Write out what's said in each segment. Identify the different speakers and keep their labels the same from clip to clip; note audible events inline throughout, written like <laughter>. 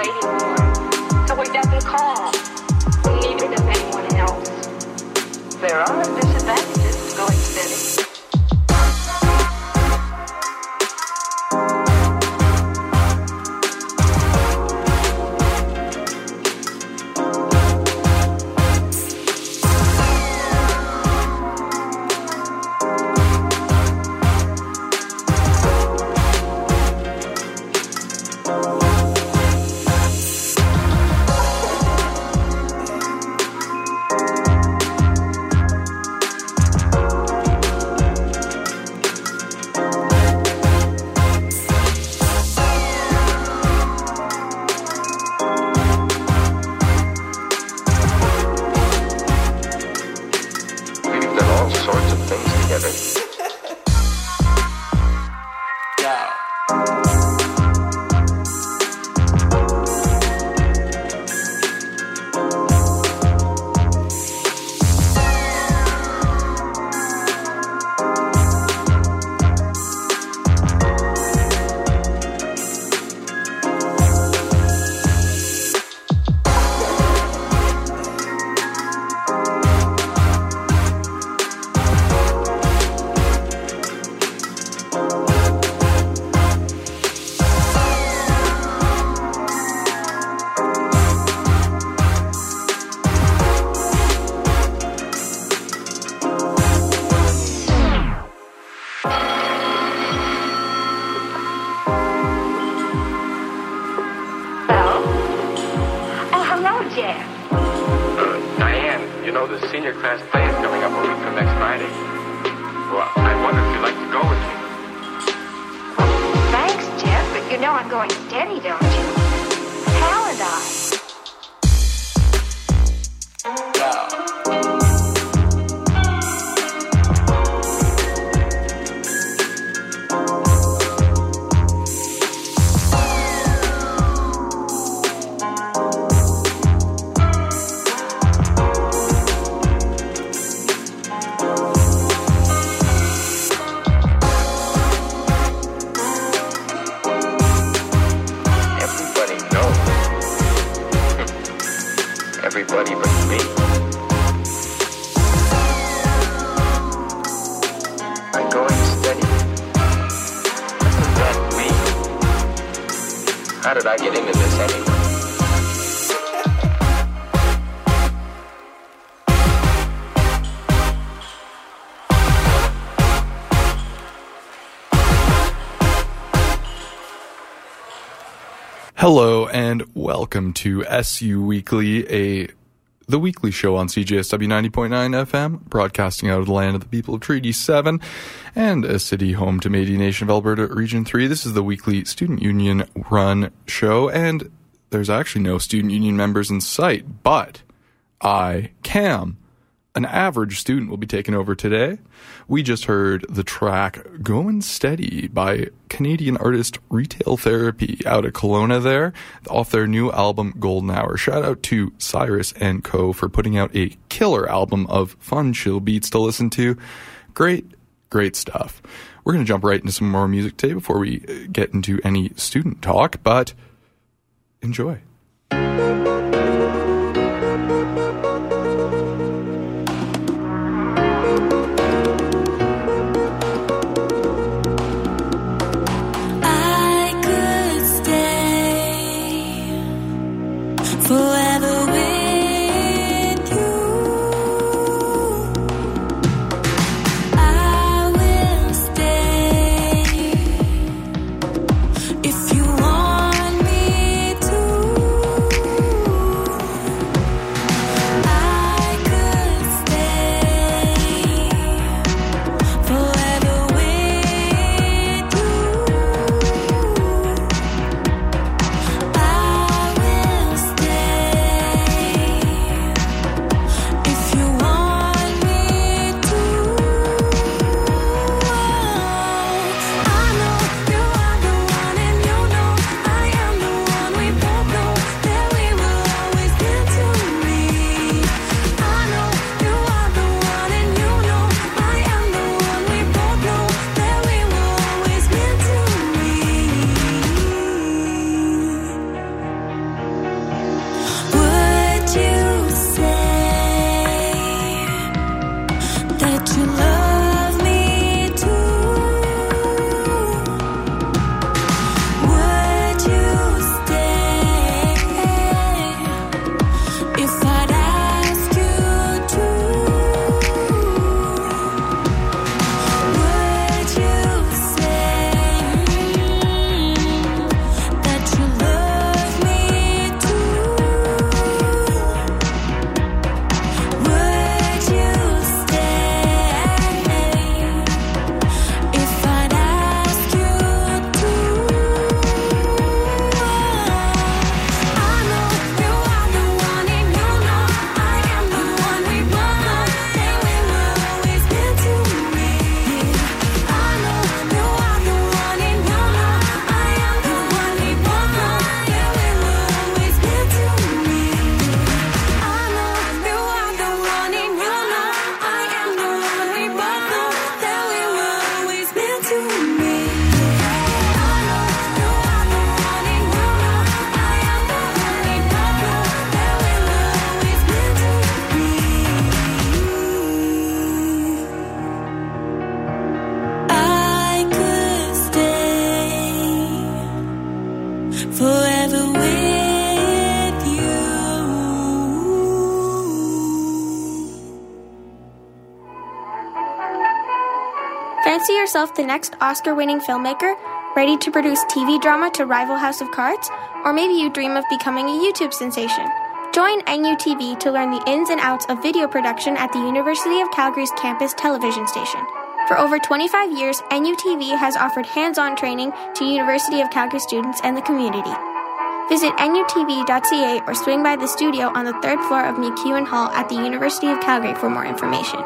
Speaker 1: waiting
Speaker 2: know the senior class play is coming up a week from next Friday. Well, I wonder if you'd like to go with me.
Speaker 1: Thanks, Jeff, but you know I'm going steady, don't you?
Speaker 3: Hello and welcome to SU Weekly, a the weekly show on CJSW 90.9 FM, broadcasting out of the land of the people of Treaty 7 and a city home to Métis Nation of Alberta Region 3. This is the weekly student union run show and there's actually no student union members in sight, but I, Cam, an average student will be taking over today. We just heard the track Going Steady by Canadian artist Retail Therapy out of Kelowna there off their new album Golden Hour. Shout out to Cyrus and Co for putting out a killer album of fun chill beats to listen to. Great, great stuff. We're going to jump right into some more music today before we uh, get into any student talk, but enjoy.
Speaker 4: Yourself the next Oscar winning filmmaker, ready to produce TV drama to rival House of Cards? Or maybe you dream of becoming a YouTube sensation. Join NUTV to learn the ins and outs of video production at the University of Calgary's campus television station. For over 25 years, NUTV has offered hands on training to University of Calgary students and the community. Visit nutv.ca or swing by the studio on the third floor of MacEwan Hall at the University of Calgary for more information.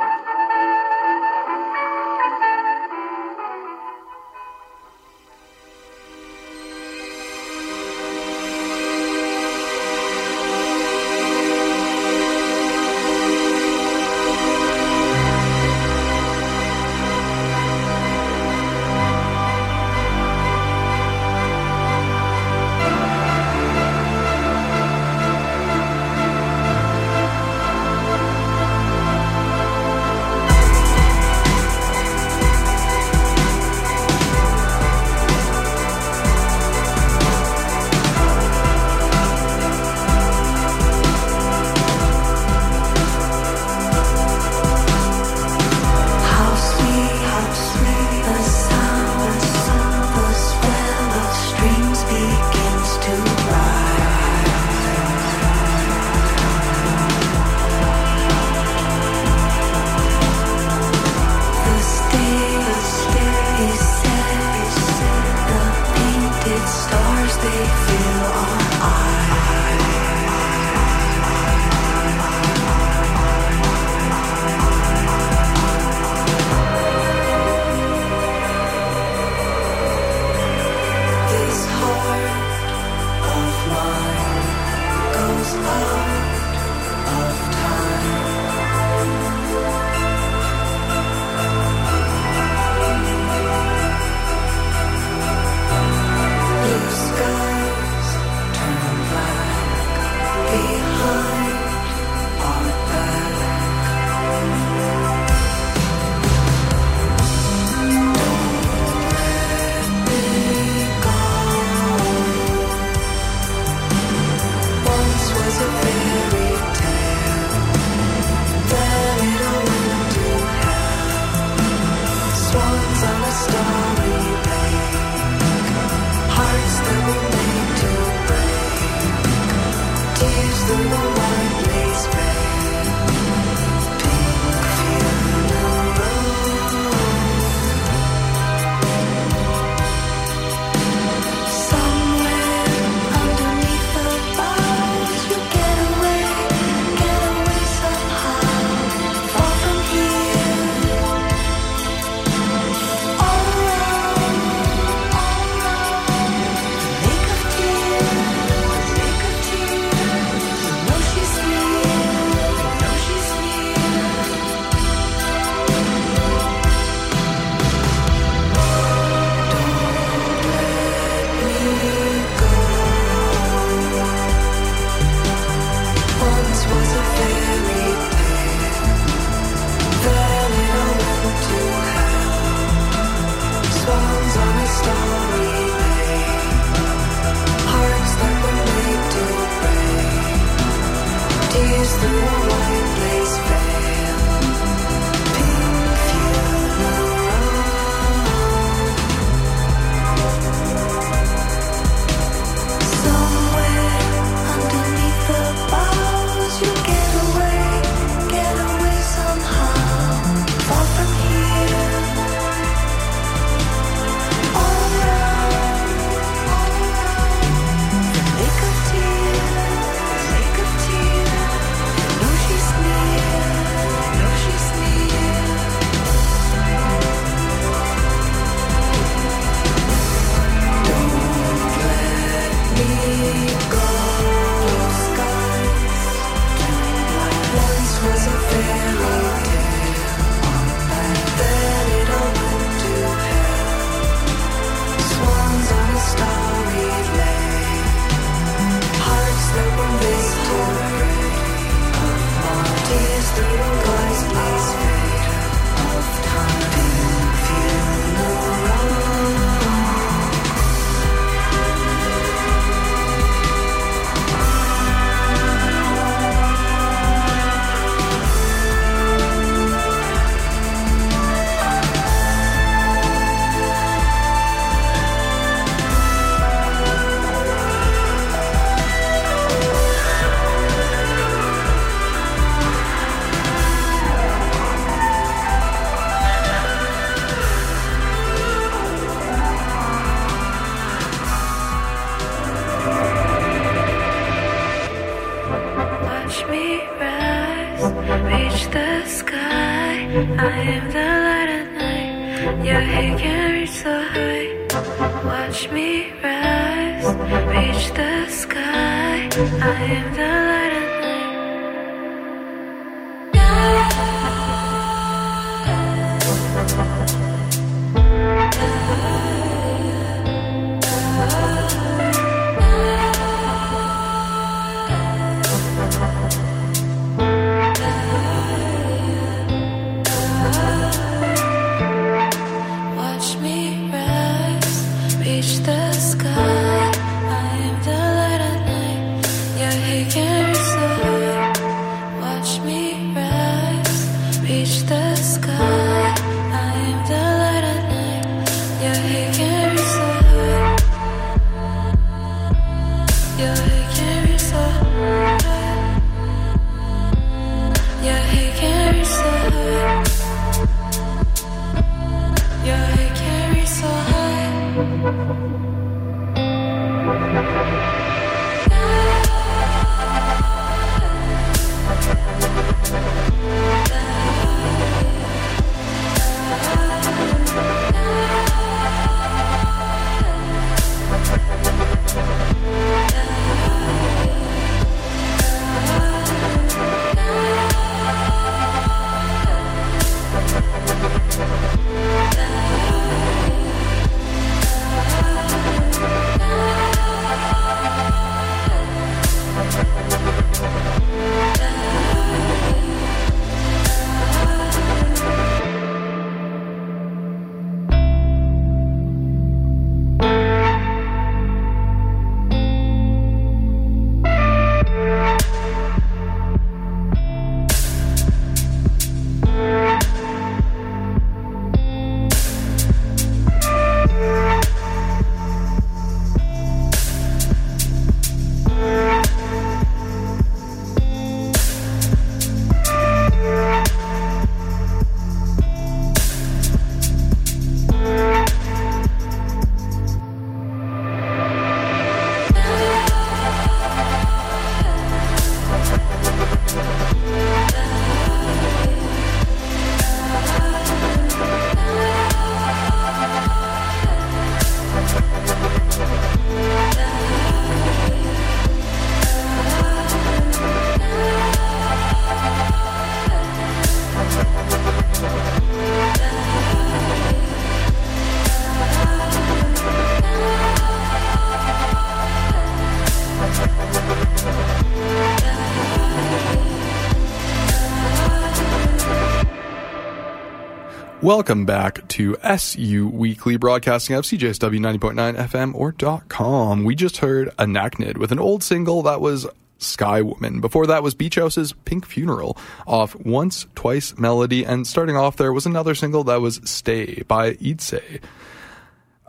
Speaker 3: Welcome back to SU Weekly, broadcasting of CJSW 90.9 FM or .com. We just heard Anachnid with an old single that was Sky Woman. Before that was Beach House's Pink Funeral off Once, Twice Melody. And starting off there was another single that was Stay by Idse.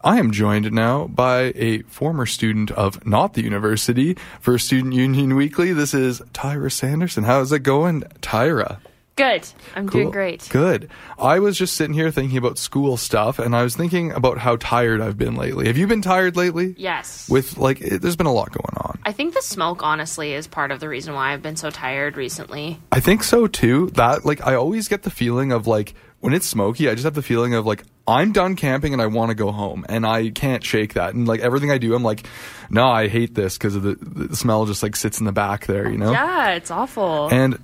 Speaker 3: I am joined now by a former student of not the university for Student Union Weekly. This is Tyra Sanderson. How's it going, Tyra?
Speaker 5: Good. I'm doing great.
Speaker 3: Good. I was just sitting here thinking about school stuff, and I was thinking about how tired I've been lately. Have you been tired lately?
Speaker 5: Yes.
Speaker 3: With like, it, there's been a lot going on.
Speaker 5: I think the smoke, honestly, is part of the reason why I've been so tired recently.
Speaker 3: I think so too. That like, I always get the feeling of like when it's smoky, I just have the feeling of like I'm done camping and I want to go home, and I can't shake that. And like everything I do, I'm like, no, I hate this because of the, the smell just like sits in the back there, you know.
Speaker 5: Yeah, it's awful.
Speaker 3: And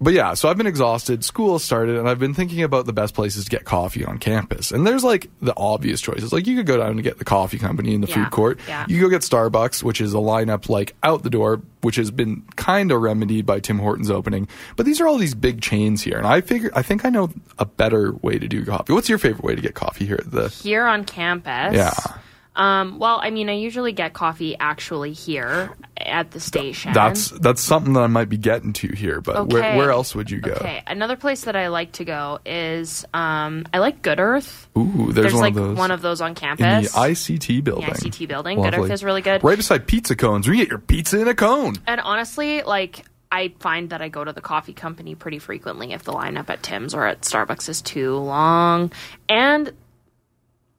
Speaker 3: but yeah, so I've been exhausted. School started, and I've been thinking about the best places to get coffee on campus. And there's like the obvious choices. Like you could go down and get the coffee company in the
Speaker 5: Yeah,
Speaker 3: food court.
Speaker 5: yeah.
Speaker 3: You go get Starbucks, which is a lineup like out the door, which has been kind of remedied by Tim Hortons opening. But these are all these big chains here, and I figure I think I know a better way to do coffee. What's your favorite way to get coffee here at the?
Speaker 5: here on campus.
Speaker 3: Yeah.
Speaker 5: Um, well, I mean, I usually get coffee actually here at the station.
Speaker 3: That's that's something that I might be getting to here. But where
Speaker 5: Okay.
Speaker 3: where else would you go?
Speaker 5: Okay. Another place that I like to go is um, I like Good Earth.
Speaker 3: Ooh, there's, one
Speaker 5: like
Speaker 3: of those.
Speaker 5: one of those on
Speaker 3: in the. ICT building.
Speaker 5: The ICT building. Good Earth
Speaker 3: Lovely.
Speaker 5: is really good.
Speaker 3: Right beside pizza cones. We get your pizza in a cone.
Speaker 5: And honestly, like I find that I go to the coffee company pretty frequently if the lineup at Tim's or at Starbucks is too long. And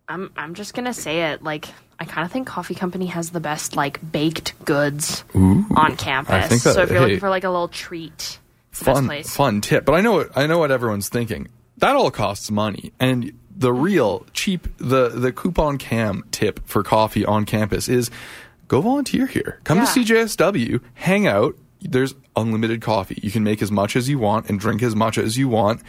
Speaker 5: I'm I'm just gonna say it, like I kind of think coffee company has the best like baked goods on campus.
Speaker 3: I think that-
Speaker 5: so if you're
Speaker 3: hey.
Speaker 5: looking for like a little treat, It's the best
Speaker 3: fun
Speaker 5: place.
Speaker 3: fun tip. But I know what I know what everyone's thinking. That all costs money, and the real cheap the the coupon cam tip for coffee on campus is go volunteer here. Come
Speaker 5: Yeah.
Speaker 3: to CJSW, hang out. There's unlimited coffee. You can make as much as you want and drink as much as you want.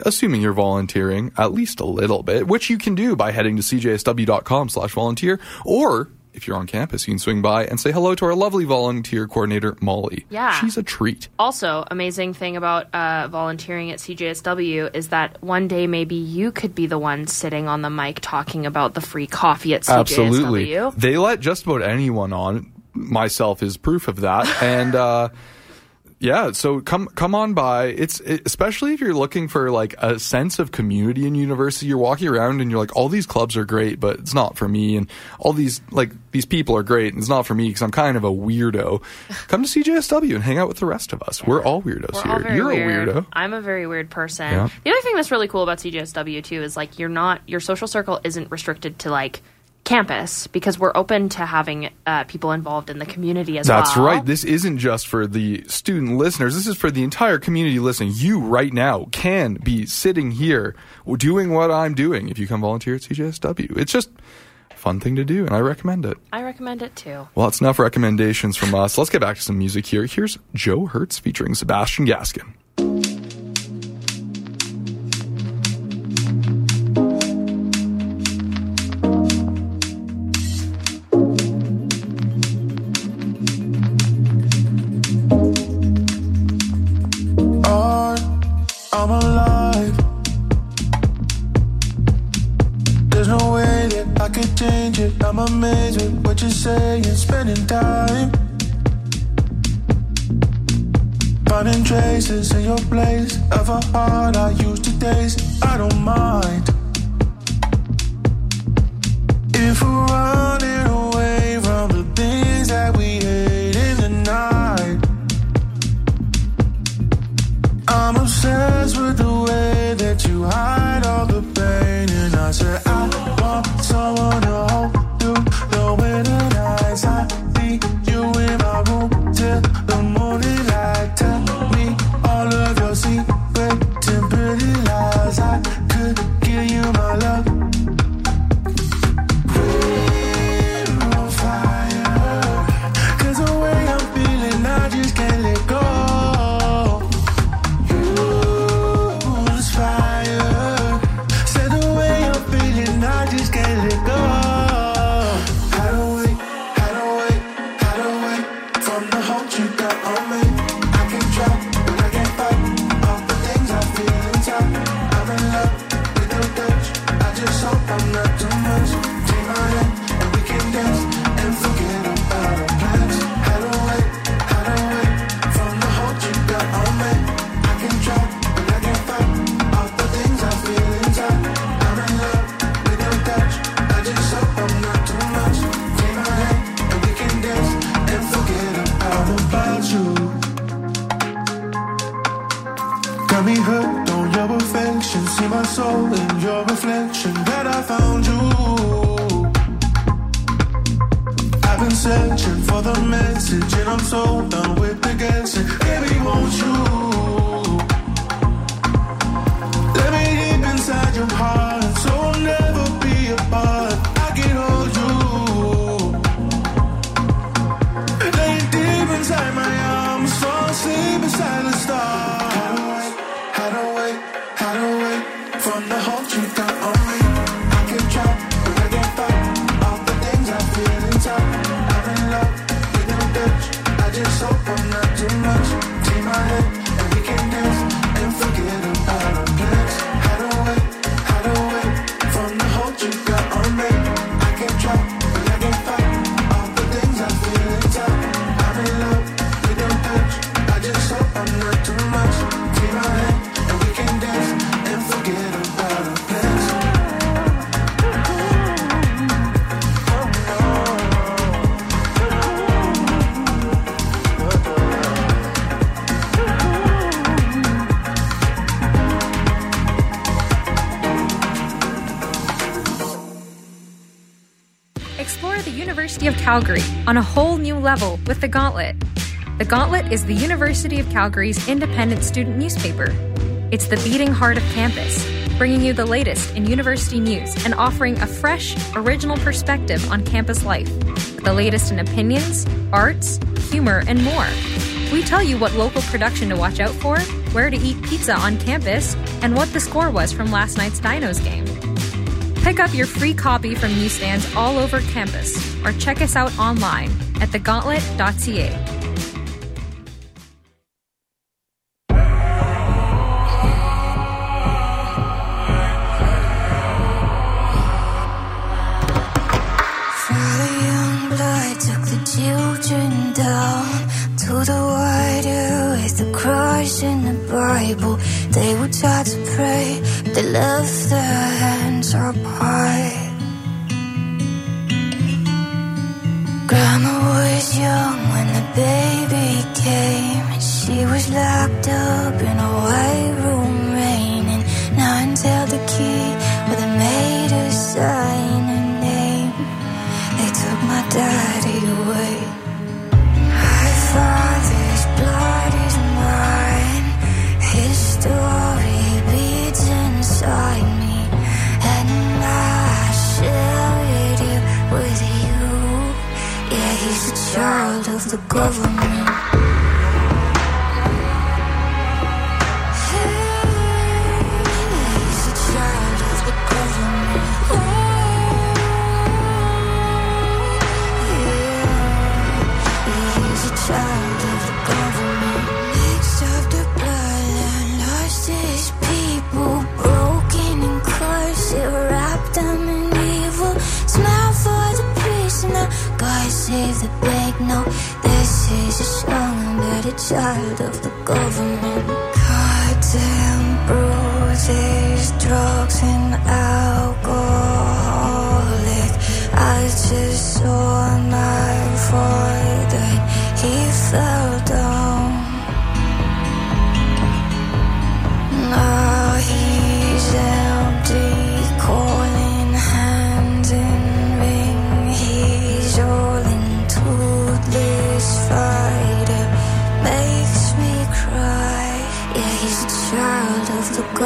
Speaker 3: Assuming you're volunteering at least a little bit, which you can do by heading to cjsw.com slash volunteer, or if you're on campus, you can swing by and say hello to our lovely volunteer coordinator, Molly.
Speaker 5: Yeah.
Speaker 3: She's a treat.
Speaker 5: Also, amazing thing about uh, volunteering at CJSW is that one day maybe you could be the one sitting on the mic talking about the free coffee at CJSW.
Speaker 3: Absolutely. They let just about anyone on. Myself is proof of that. And uh yeah, so come come on by. It's it, especially if you're looking for like a sense of community in university. You're walking around and you're like, all these clubs are great, but it's not for me. And all these like these people are great, and it's not for me because I'm kind of a weirdo. <laughs> Come to CJSW and hang out with the rest of us. We're all weirdos
Speaker 5: We're
Speaker 3: here.
Speaker 5: all
Speaker 3: you're
Speaker 5: weird.
Speaker 3: a weirdo.
Speaker 5: I'm a very weird person.
Speaker 3: Yeah.
Speaker 5: The other thing that's really cool about CJSW too is like you're not your social circle isn't restricted to like campus because we're open to having uh, people involved in the community as
Speaker 3: That's
Speaker 5: well.
Speaker 3: That's right. This isn't just for the student listeners. This is for the entire community listening. You right now can be sitting here doing what I'm doing if you come volunteer at CJSW. It's just a fun thing to do, and I recommend it.
Speaker 5: I recommend it too.
Speaker 3: Well, that's enough recommendations from us. Let's get back to some music here. Here's Joe Hertz featuring Sebastian Gaskin.
Speaker 6: Amazed with what you're spending time. Finding traces in your place of a heart I used to taste. I don't mind. If we're me hooked on your perfection. See my soul in your reflection. That I found you. I've been searching for the message, and I'm so done with the guessing. Baby, won't you let me deep inside your heart,
Speaker 7: Calgary on a whole new level with The Gauntlet. The Gauntlet is the University of Calgary's independent student newspaper. It's the beating heart of campus, bringing you the latest in university news and offering a fresh, original perspective on campus life with the latest in opinions, arts, humor, and more. We tell you what local production to watch out for, where to eat pizza on campus, and what the score was from last night's Dinos game. Pick up your free copy from newsstands all over campus or check us out online at thegauntlet.ca.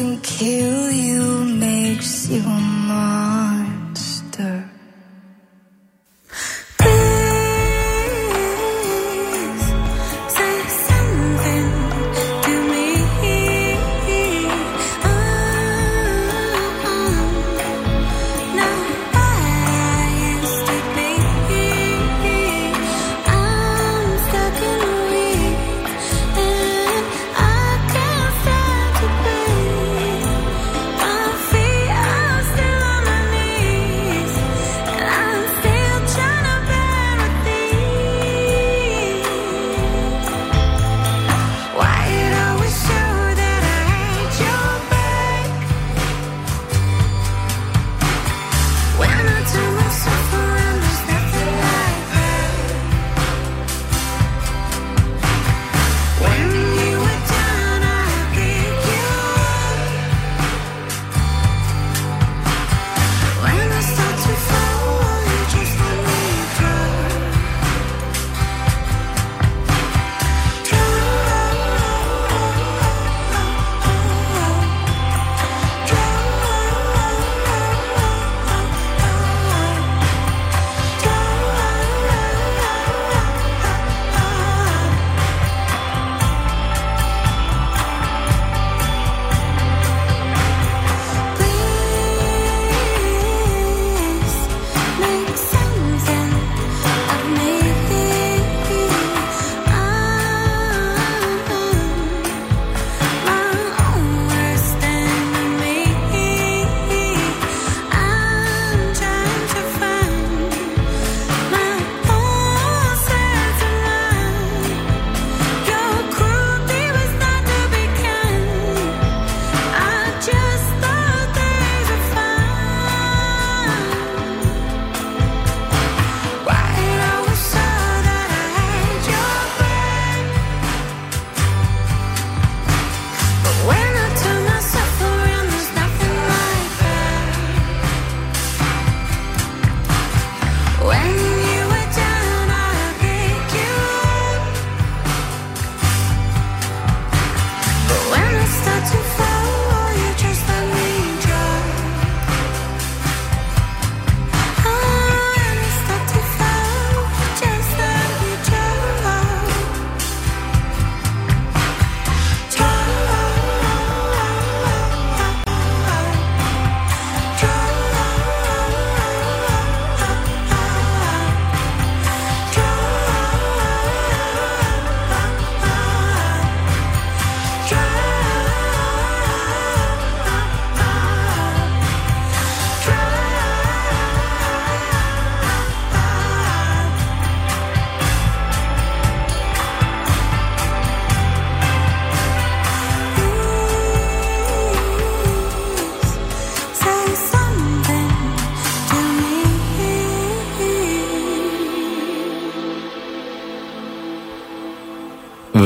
Speaker 8: doesn't kill you makes you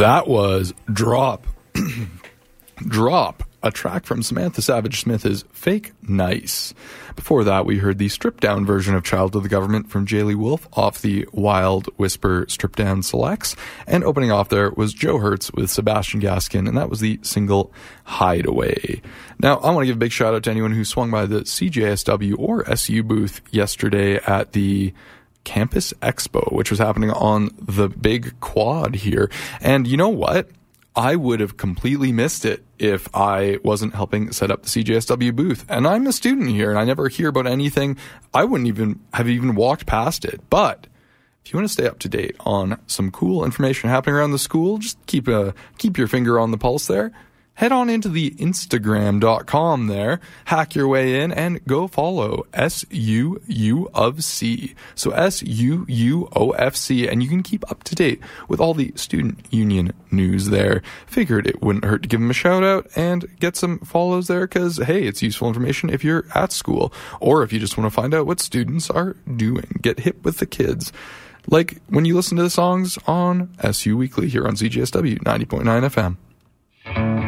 Speaker 3: That was Drop. <clears throat> Drop, a track from Samantha Savage Smith's Fake Nice. Before that, we heard the stripped down version of Child of the Government from Jayli Wolf off the Wild Whisper stripped down selects. And opening off there was Joe Hertz with Sebastian Gaskin, and that was the single Hideaway. Now, I want to give a big shout out to anyone who swung by the CJSW or SU booth yesterday at the Campus Expo, which was happening on the big quad here. And you know what? I would have completely missed it if I wasn't helping set up the CJSW booth. And I'm a student here and I never hear about anything. I wouldn't even have even walked past it. But if you want to stay up to date on some cool information happening around the school, just keep a keep your finger on the pulse there head on into the Instagram.com there, hack your way in, and go follow SUU of C. So S-U-U-O-F-C, and you can keep up to date with all the student union news there. Figured it wouldn't hurt to give them a shout out and get some follows there, because hey, it's useful information if you're at school, or if you just want to find out what students are doing. Get hip with the kids. Like when you listen to the songs on SU Weekly here on CJSW 90.9 FM.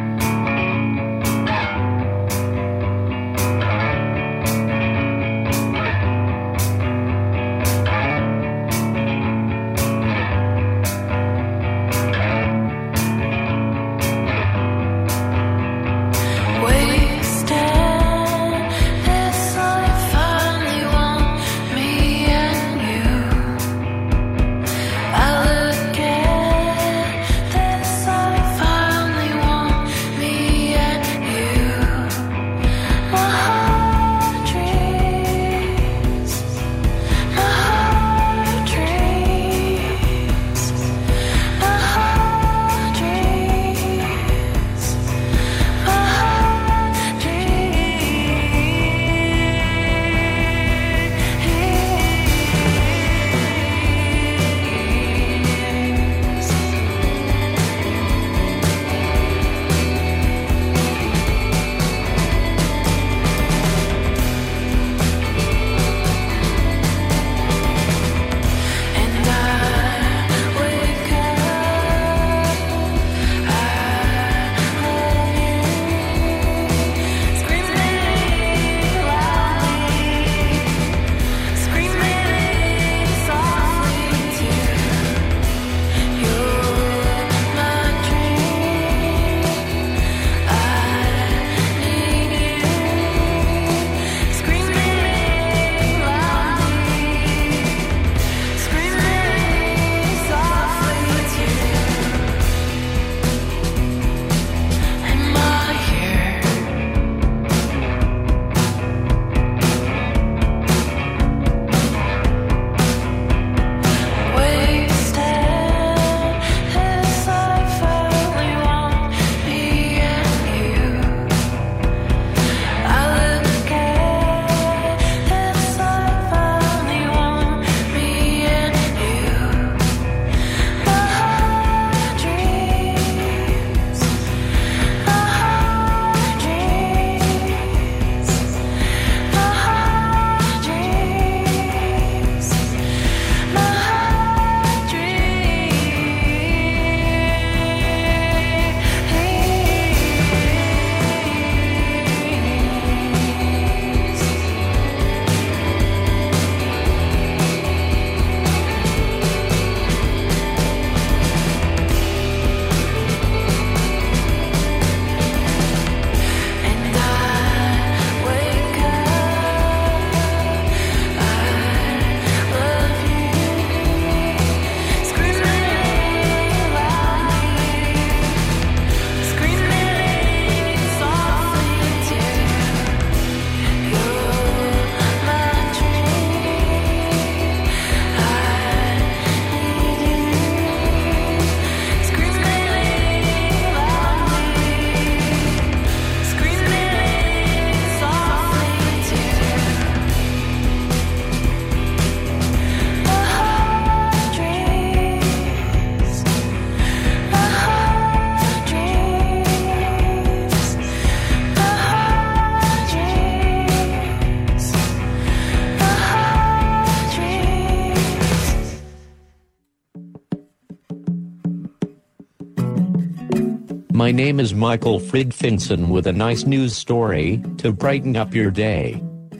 Speaker 9: My name is Michael Fridfinson with a nice news story to brighten up your day. We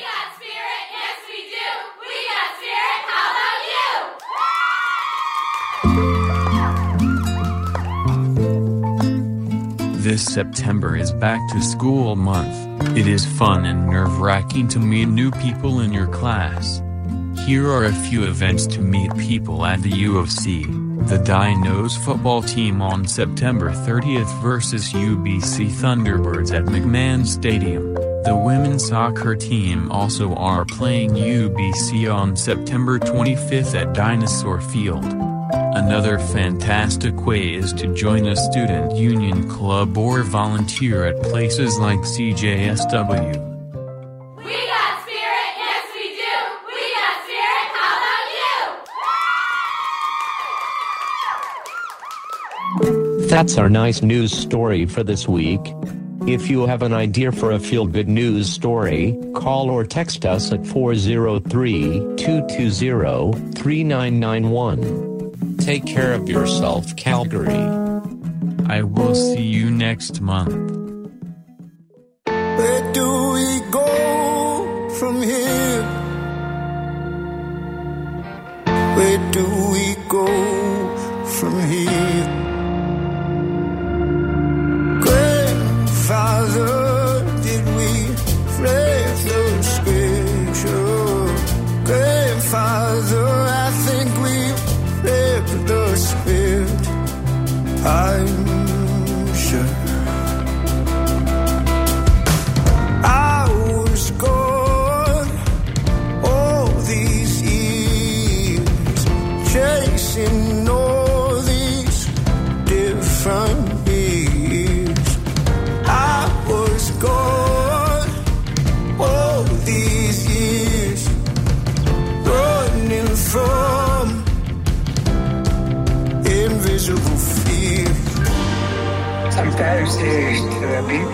Speaker 9: got spirit, yes we do. We got spirit, how about
Speaker 10: you? This September is back to school month. It is fun and nerve wracking to meet new people in your class. Here are a few events to meet people at the U of C. The Dinos football team on September 30th versus UBC Thunderbirds at McMahon Stadium. The women's soccer team also are playing UBC on September 25th at Dinosaur Field. Another fantastic way is to join a student union club or volunteer at places like CJSW.
Speaker 9: That's our nice news story for this week. If you have an idea for a feel good news story, call or text us at 403 220 3991. Take care of yourself, Calgary.
Speaker 10: I will see you next month.
Speaker 6: Where do we go from here? Where do we go from here?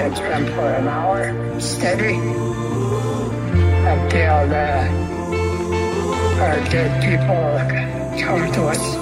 Speaker 11: To a beat for an hour steady until the, our dead people come to us.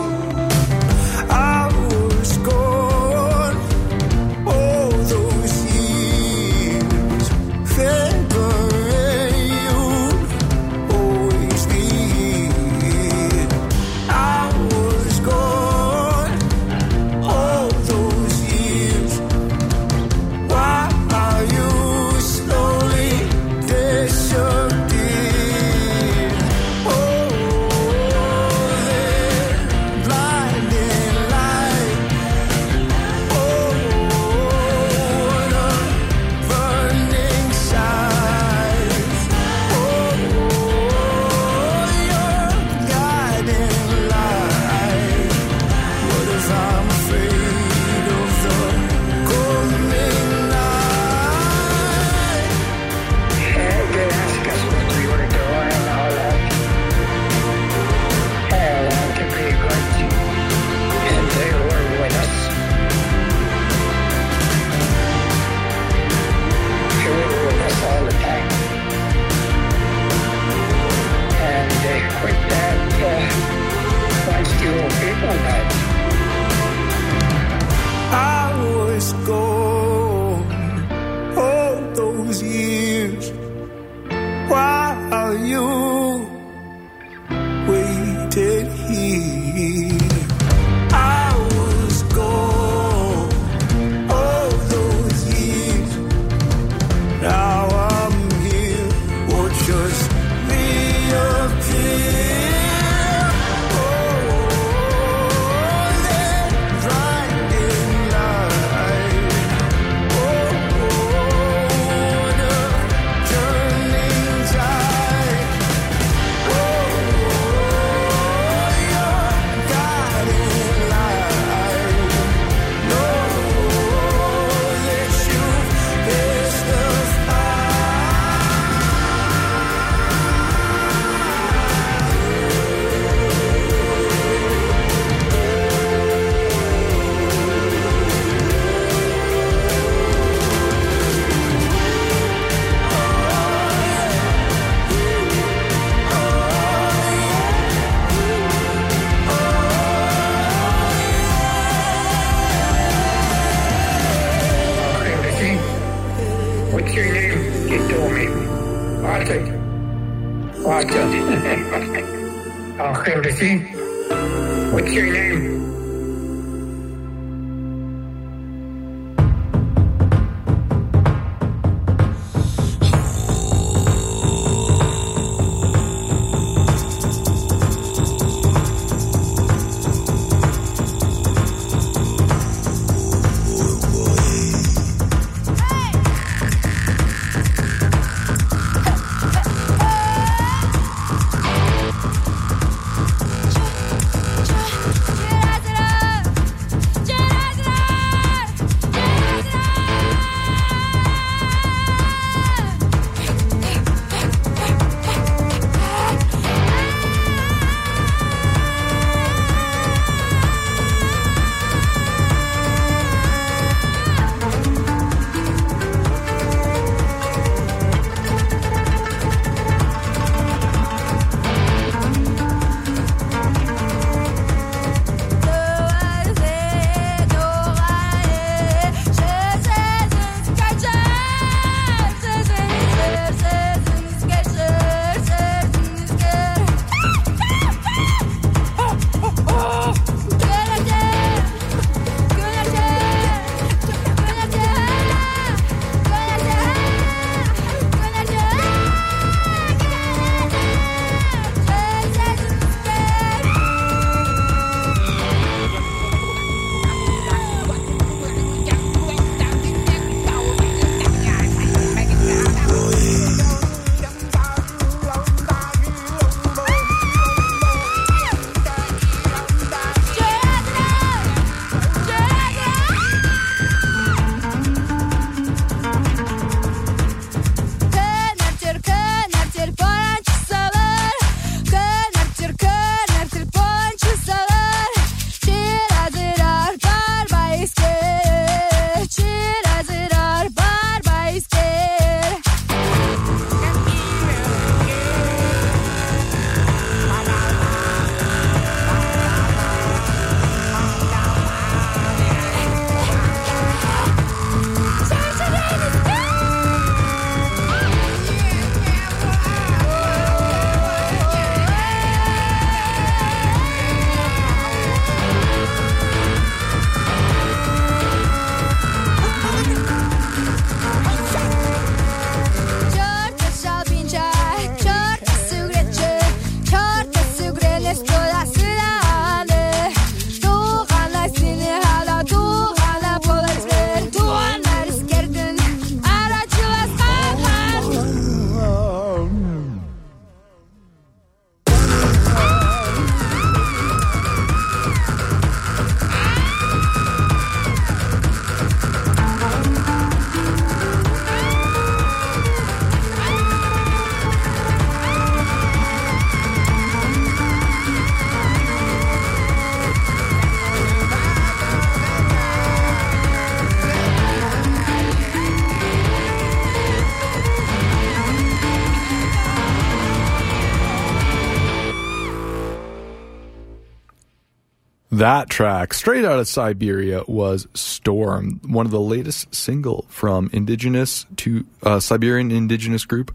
Speaker 6: That
Speaker 3: track, straight out of Siberia, was Storm, one of the latest single from indigenous to uh, Siberian indigenous group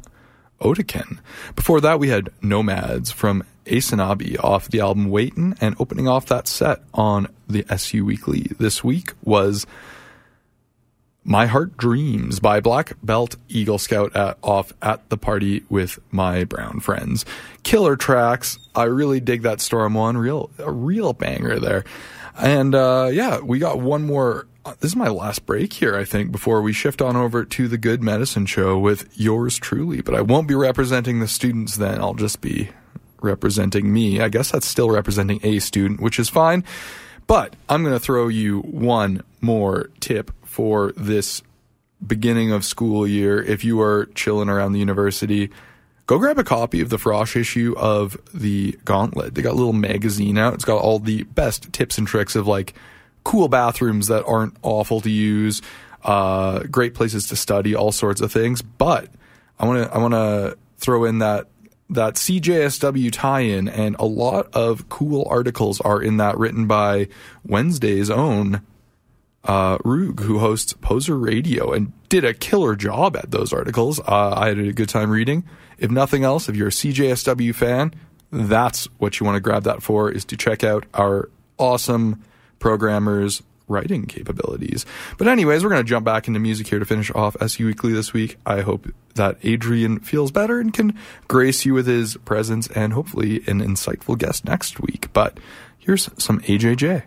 Speaker 3: Otyken. Before that, we had Nomads from Aysanabee off the album Waitin', and opening off that set on the SU Weekly this week was My Heart Dreams by Black Belt Eagle Scout at, off at the party with my brown friends. Killer tracks. I really dig that Storm one. Real, a real banger there. And uh, yeah, we got one more. uh, This is my last break here, I think, before we shift on over to the Good Medicine Show with yours truly. But I won't be representing the students then. I'll just be representing me. I guess that's still representing a student, which is fine. But I'm going to throw you one more tip for this beginning of school year. If you are chilling around the university, go grab a copy of the Frosh issue of the Gauntlet. They got a little magazine out. It's got all the best tips and tricks of like cool bathrooms that aren't awful to use, uh, great places to study, all sorts of things. But I want to I want to throw in that that CJSW tie-in, and a lot of cool articles are in that, written by Wednesday's own uh, Rug, who hosts Poser Radio, and did a killer job at those articles. Uh, I had a good time reading.
Speaker 12: if nothing else, if you're a CJSW fan, that's what you want to grab that for is to check out our awesome programmers writing capabilities. But anyways, we're going to jump back into music here to finish off SU Weekly this week. I hope that Adrian feels better and can grace you with his presence and hopefully an insightful guest next week. But here's some AJJ.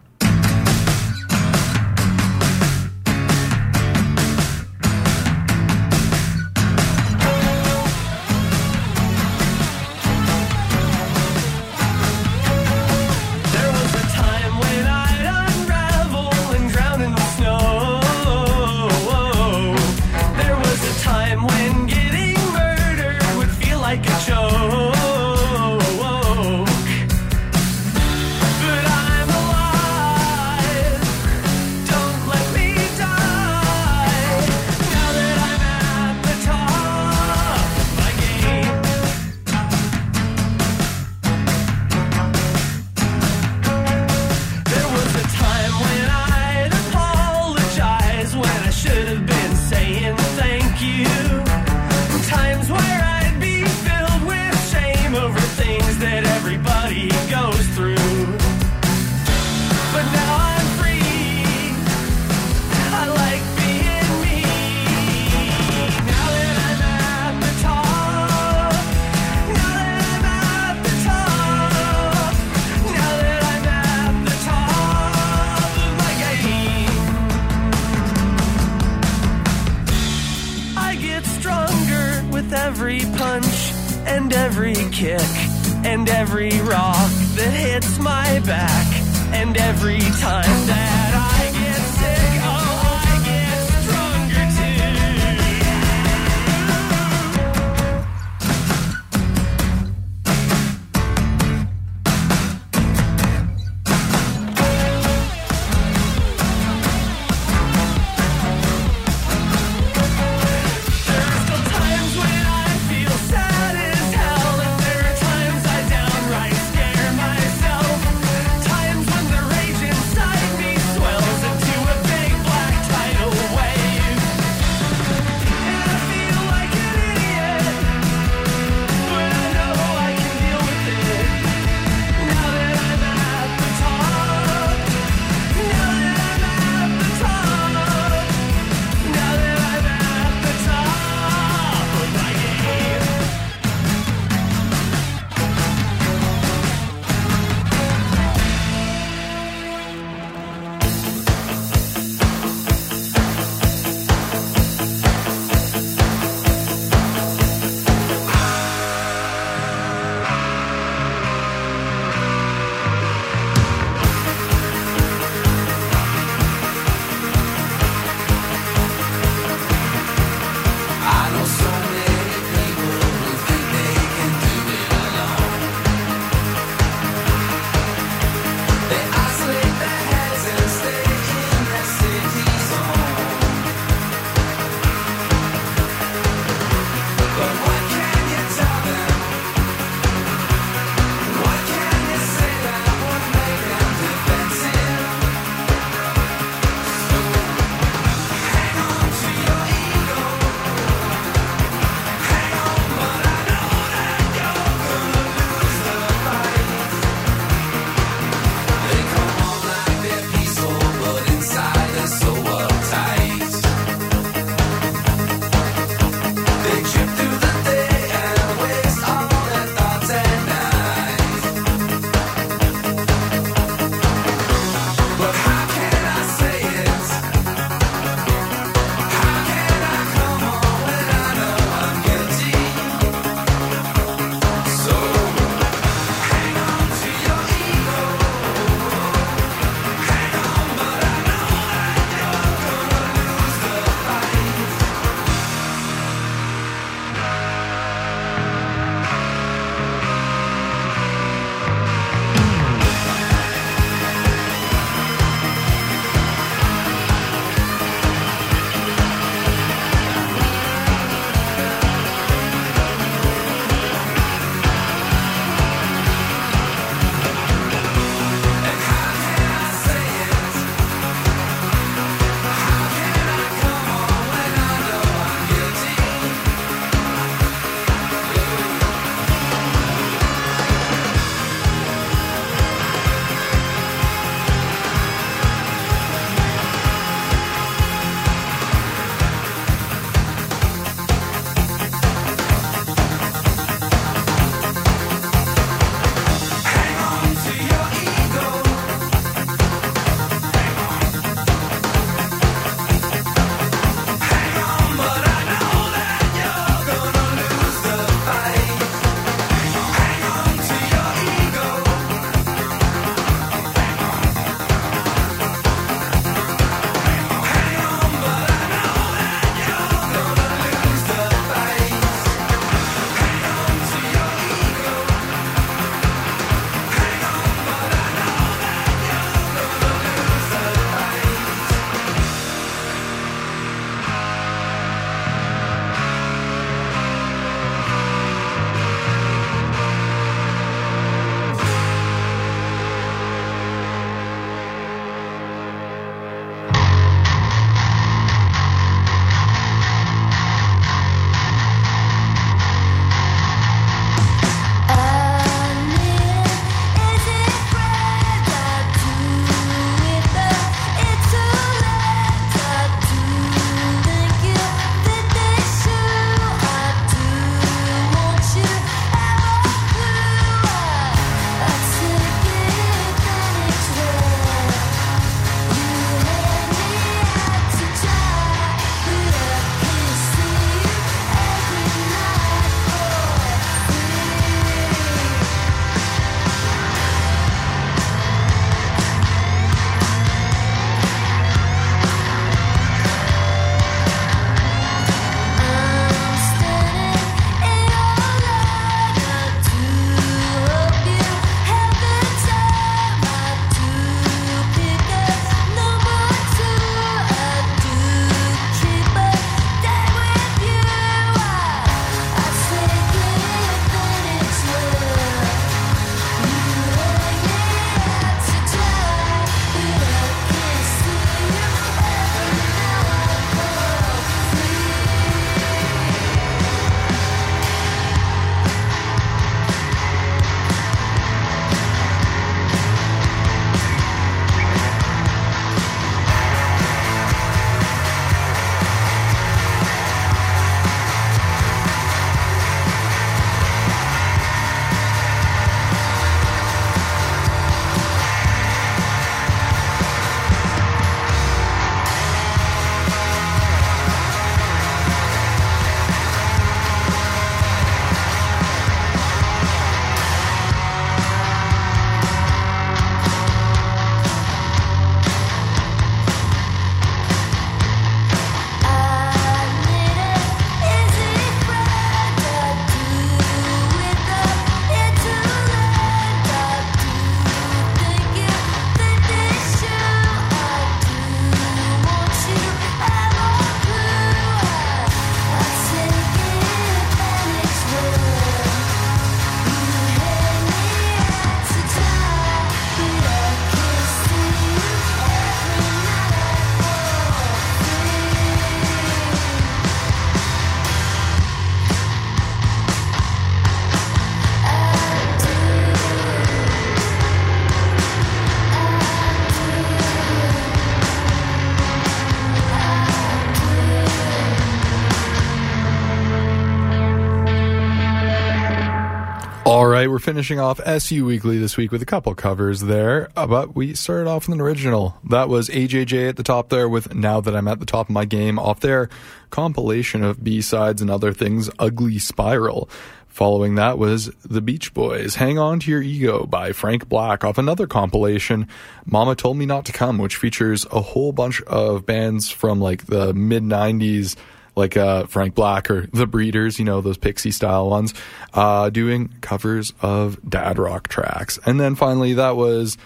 Speaker 8: Finishing off SU Weekly this week with a couple covers there, uh, but we started off with an original. That was AJJ at the top there with Now That I'm at the Top of My Game off their compilation of B-sides and other things, Ugly Spiral. Following that was The Beach Boys, Hang On to Your Ego by Frank Black off another compilation, Mama Told Me Not to Come, which features a whole bunch of bands from like the mid 90s, like uh, Frank Black or The Breeders, you know, those Pixie style ones, uh, doing covers of dad rock tracks. And then finally, that was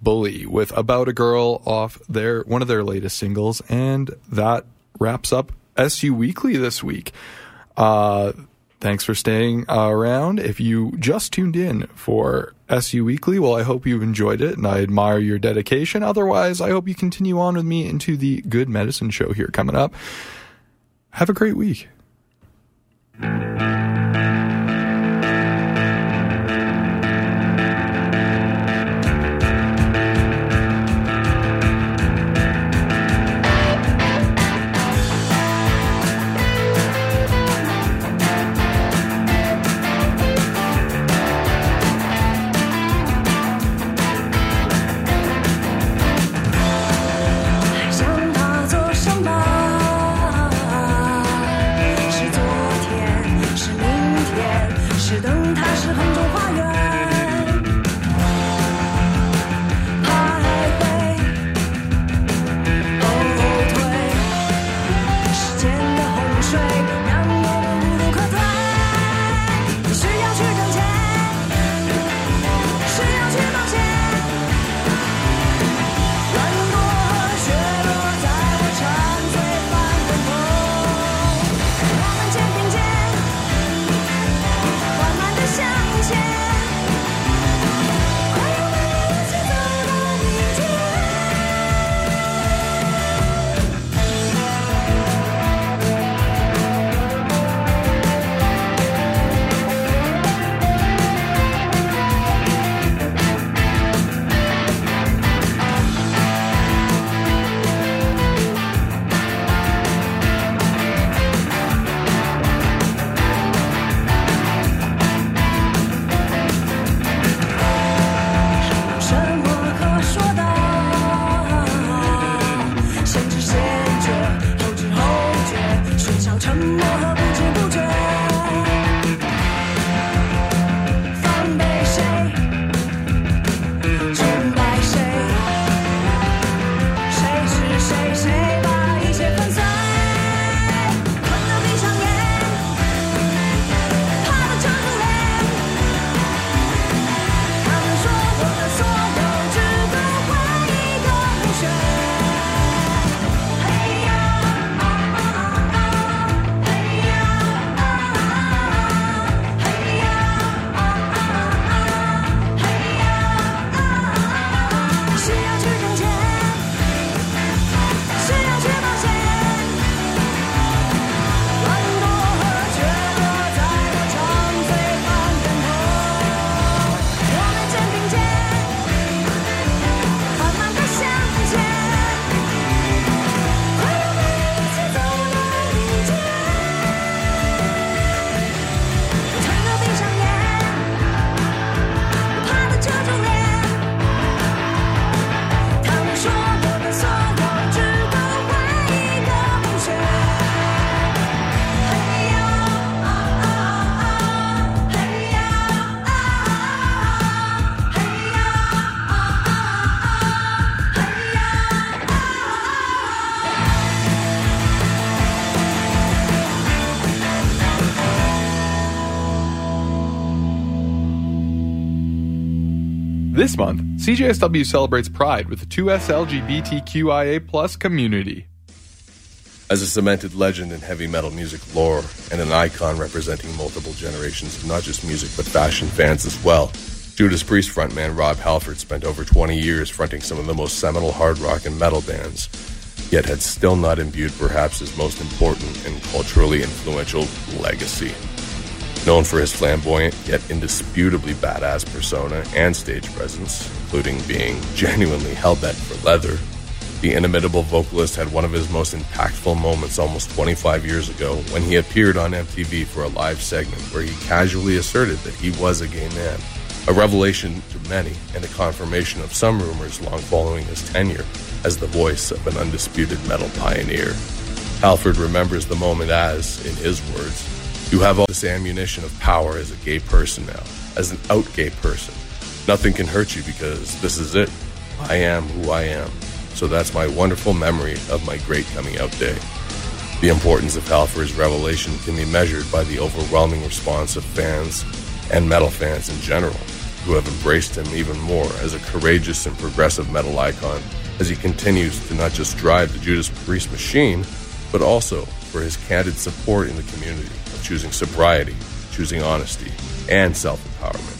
Speaker 8: Bully with About a Girl off their one of their latest singles, and that wraps up SU Weekly this week. Uh, thanks for staying around. If you just tuned in for SU Weekly, well, I hope you enjoyed it and I admire your dedication. Otherwise, I hope you continue on with me into the Good Medicine Show here coming up. Have a great week. CJSW celebrates Pride with the 2S LGBTQIA plus community.
Speaker 13: As a cemented legend in heavy metal music lore and an icon representing multiple generations of not just music but fashion fans as well, Judas Priest frontman Rob Halford spent over 20 years fronting some of the most seminal hard rock and metal bands, yet had still not imbued perhaps his most important and culturally influential legacy. Known for his flamboyant yet indisputably badass persona and stage presence, including being genuinely hellbent for leather, The inimitable vocalist had one of his most impactful moments almost 25 years ago when he appeared on MTV for a live segment where he casually asserted that he was a gay man. A revelation to many and a confirmation of some rumors long following his tenure as the voice of an undisputed metal pioneer. Halford remembers the moment as, in his words, you have all this ammunition of power as a gay person now, as an out gay person. Nothing can hurt you because this is it. I am who I am. So that's my wonderful memory of my great coming out day. The importance of Halford's revelation can be measured by the overwhelming response of fans and metal fans in general, who have embraced him even more as a courageous and progressive metal icon as he continues to not just drive the Judas Priest machine, but also for his candid support in the community choosing sobriety, choosing honesty, and self empowerment.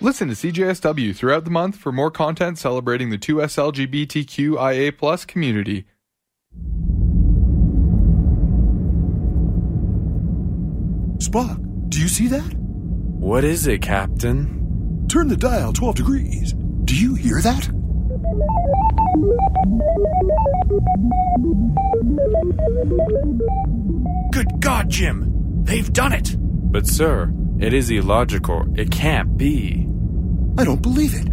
Speaker 3: Listen to CJSW throughout the month for more content celebrating the 2S LGBTQIA plus community.
Speaker 14: Spock, do you see that?
Speaker 15: What is it, Captain?
Speaker 14: Turn the dial 12 degrees. Do you hear that?
Speaker 15: Good God, Jim! They've done it! But, sir, it is illogical. It can't be.
Speaker 14: I don't believe it.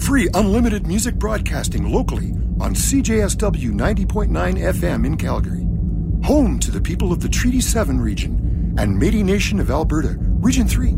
Speaker 14: Free unlimited music broadcasting locally on CJSW 90.9 FM in Calgary. Home to the people of the Treaty 7 region and Métis Nation of Alberta, Region 3.